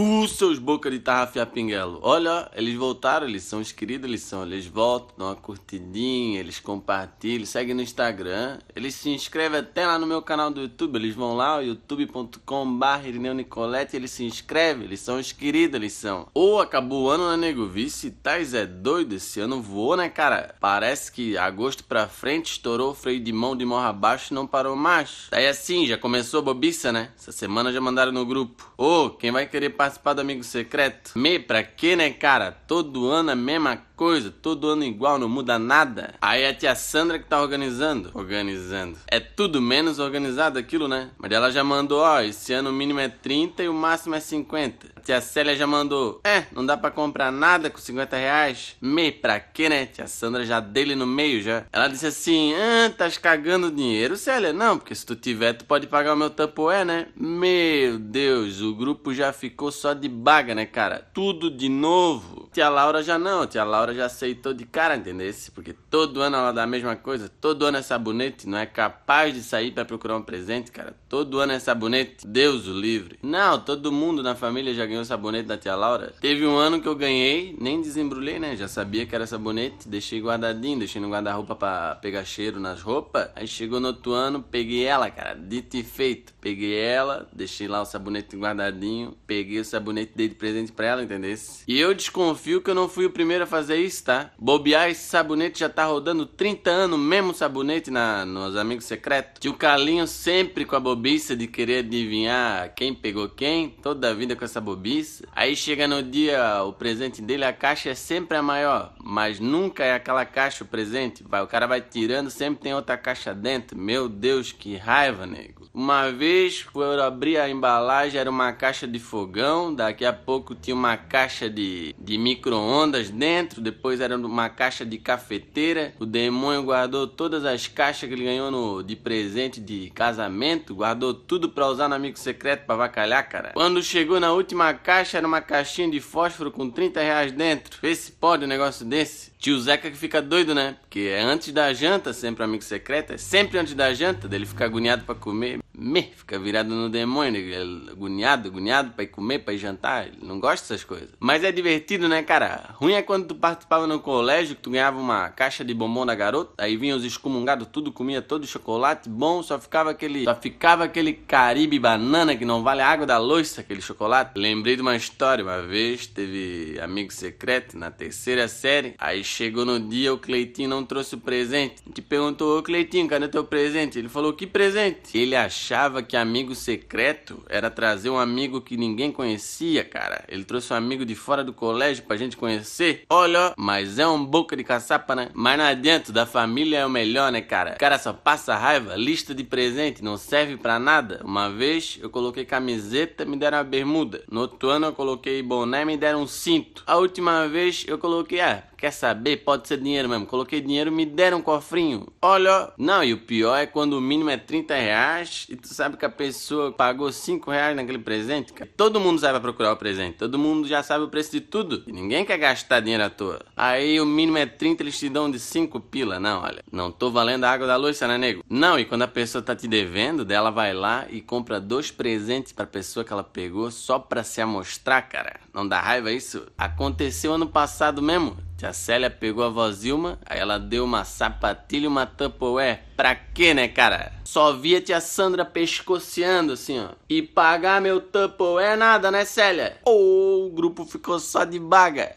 Uh, seus boca de tarrafia pinguelo. Olha, eles voltaram, eles são os queridos, eles são. Eles voltam, dão uma curtidinha, eles compartilham, seguem no Instagram. Eles se inscrevem até lá no meu canal do YouTube. Eles vão lá, youtube.com.br Irineu eles se inscrevem, eles são os queridos, eles são. Ou oh, acabou o ano, né, nego? Vice Tais é doido, esse ano voou, né, cara? Parece que agosto pra frente estourou o freio de mão de morra abaixo e não parou mais. Daí assim, já começou a bobiça, né? Essa semana já mandaram no grupo. Ô, oh, quem vai querer participar do Amigo Secreto? Me, pra quê, né, cara? Todo ano a mesma coisa, todo ano igual, não muda nada. Aí a tia Sandra que tá organizando. Organizando. É tudo menos organizado aquilo, né? Mas ela já mandou, ó, esse ano o mínimo é 30 e o máximo é 50. A tia Célia já mandou, é, não dá pra comprar nada com 50 reais. Me, pra quê, né? Tia Sandra já dele no meio já. Ela disse assim, ah, tá cagando dinheiro, Célia? Não, porque se tu tiver, tu pode pagar o meu tapoé, né? Meu Deus, o grupo já ficou só de baga, né, cara? Tudo de novo. Tia Laura já não, tia Laura já aceitou de cara, entendeu? Porque todo ano ela dá a mesma coisa, todo ano é sabonete, não é capaz de sair para procurar um presente, cara. Todo ano é sabonete, Deus o livre. Não, todo mundo na família já ganhou sabonete da tia Laura. Teve um ano que eu ganhei, nem desembrulhei, né? Já sabia que era sabonete, deixei guardadinho, deixei no guarda-roupa pra pegar cheiro nas roupas. Aí chegou no outro ano, peguei ela, cara, dito e feito. Peguei ela, deixei lá o sabonete guardadinho, peguei o sabonete, dei de presente pra ela, entendeu? E eu desconfio que eu não fui o primeiro a fazer isso, tá? Bobear esse sabonete já tá rodando 30 anos, mesmo sabonete na, nos Amigos Secretos. Tio Carlinho sempre com a bobiça de querer adivinhar quem pegou quem, toda a vida com essa bobiça. Aí chega no dia o presente dele, a caixa é sempre a maior, mas nunca é aquela caixa o presente. Vai, o cara vai tirando, sempre tem outra caixa dentro. Meu Deus, que raiva, nego. Uma vez, quando eu abri a embalagem, era uma caixa de fogão, daqui a pouco tinha uma caixa de, de micro-ondas dentro, depois era uma caixa de cafeteira. O demônio guardou todas as caixas que ele ganhou no, de presente de casamento, guardou tudo para usar no amigo secreto para vacalhar, cara. Quando chegou na última caixa, era uma caixinha de fósforo com 30 reais dentro. Vê se pode um negócio desse. Tio Zeca que fica doido, né? Porque é antes da janta, sempre amigo secreto, é sempre antes da janta, dele ficar agoniado para comer me, fica virado no demônio, agoniado, agoniado pra ir comer, pra ir jantar. Ele não gosta dessas coisas. Mas é divertido, né, cara? Ruim é quando tu participava no colégio, que tu ganhava uma caixa de bombom da garota, aí vinha os excomungados, tudo comia todo chocolate bom, só ficava aquele. Só ficava aquele caribe banana que não vale a água da louça, aquele chocolate. Lembrei de uma história, uma vez teve amigo secreto na terceira série, aí chegou no dia, o Cleitinho não trouxe o presente. A gente perguntou, ô Cleitinho, cadê teu presente? Ele falou, que presente? Ele achou achava que amigo secreto era trazer um amigo que ninguém conhecia, cara. Ele trouxe um amigo de fora do colégio pra gente conhecer. Olha, mas é um boca de caçapa, né? Mas não adianta, da família é o melhor, né, cara? O cara só passa raiva, lista de presente, não serve para nada. Uma vez eu coloquei camiseta, me deram uma bermuda. No outro ano eu coloquei boné, me deram um cinto. A última vez eu coloquei, ah, Quer saber? Pode ser dinheiro mesmo. Coloquei dinheiro, me deram um cofrinho. Olha, não, e o pior é quando o mínimo é 30 reais e tu sabe que a pessoa pagou 5 reais naquele presente, cara. Todo mundo sabe procurar o presente. Todo mundo já sabe o preço de tudo. E ninguém quer gastar dinheiro à toa. Aí o mínimo é 30, eles te dão de 5 pila. Não, olha. Não tô valendo a água da luz, né, nego? Não, e quando a pessoa tá te devendo, dela vai lá e compra dois presentes pra pessoa que ela pegou só pra se amostrar, cara. Não dá raiva isso? Aconteceu ano passado mesmo. Tia Célia pegou a voz Ilma, aí ela deu uma sapatilha e uma Tupperware. Pra quê, né, cara? Só via tia Sandra pescoceando assim, ó. E pagar meu Tupperware nada, né, Célia? Ou oh, o grupo ficou só de baga.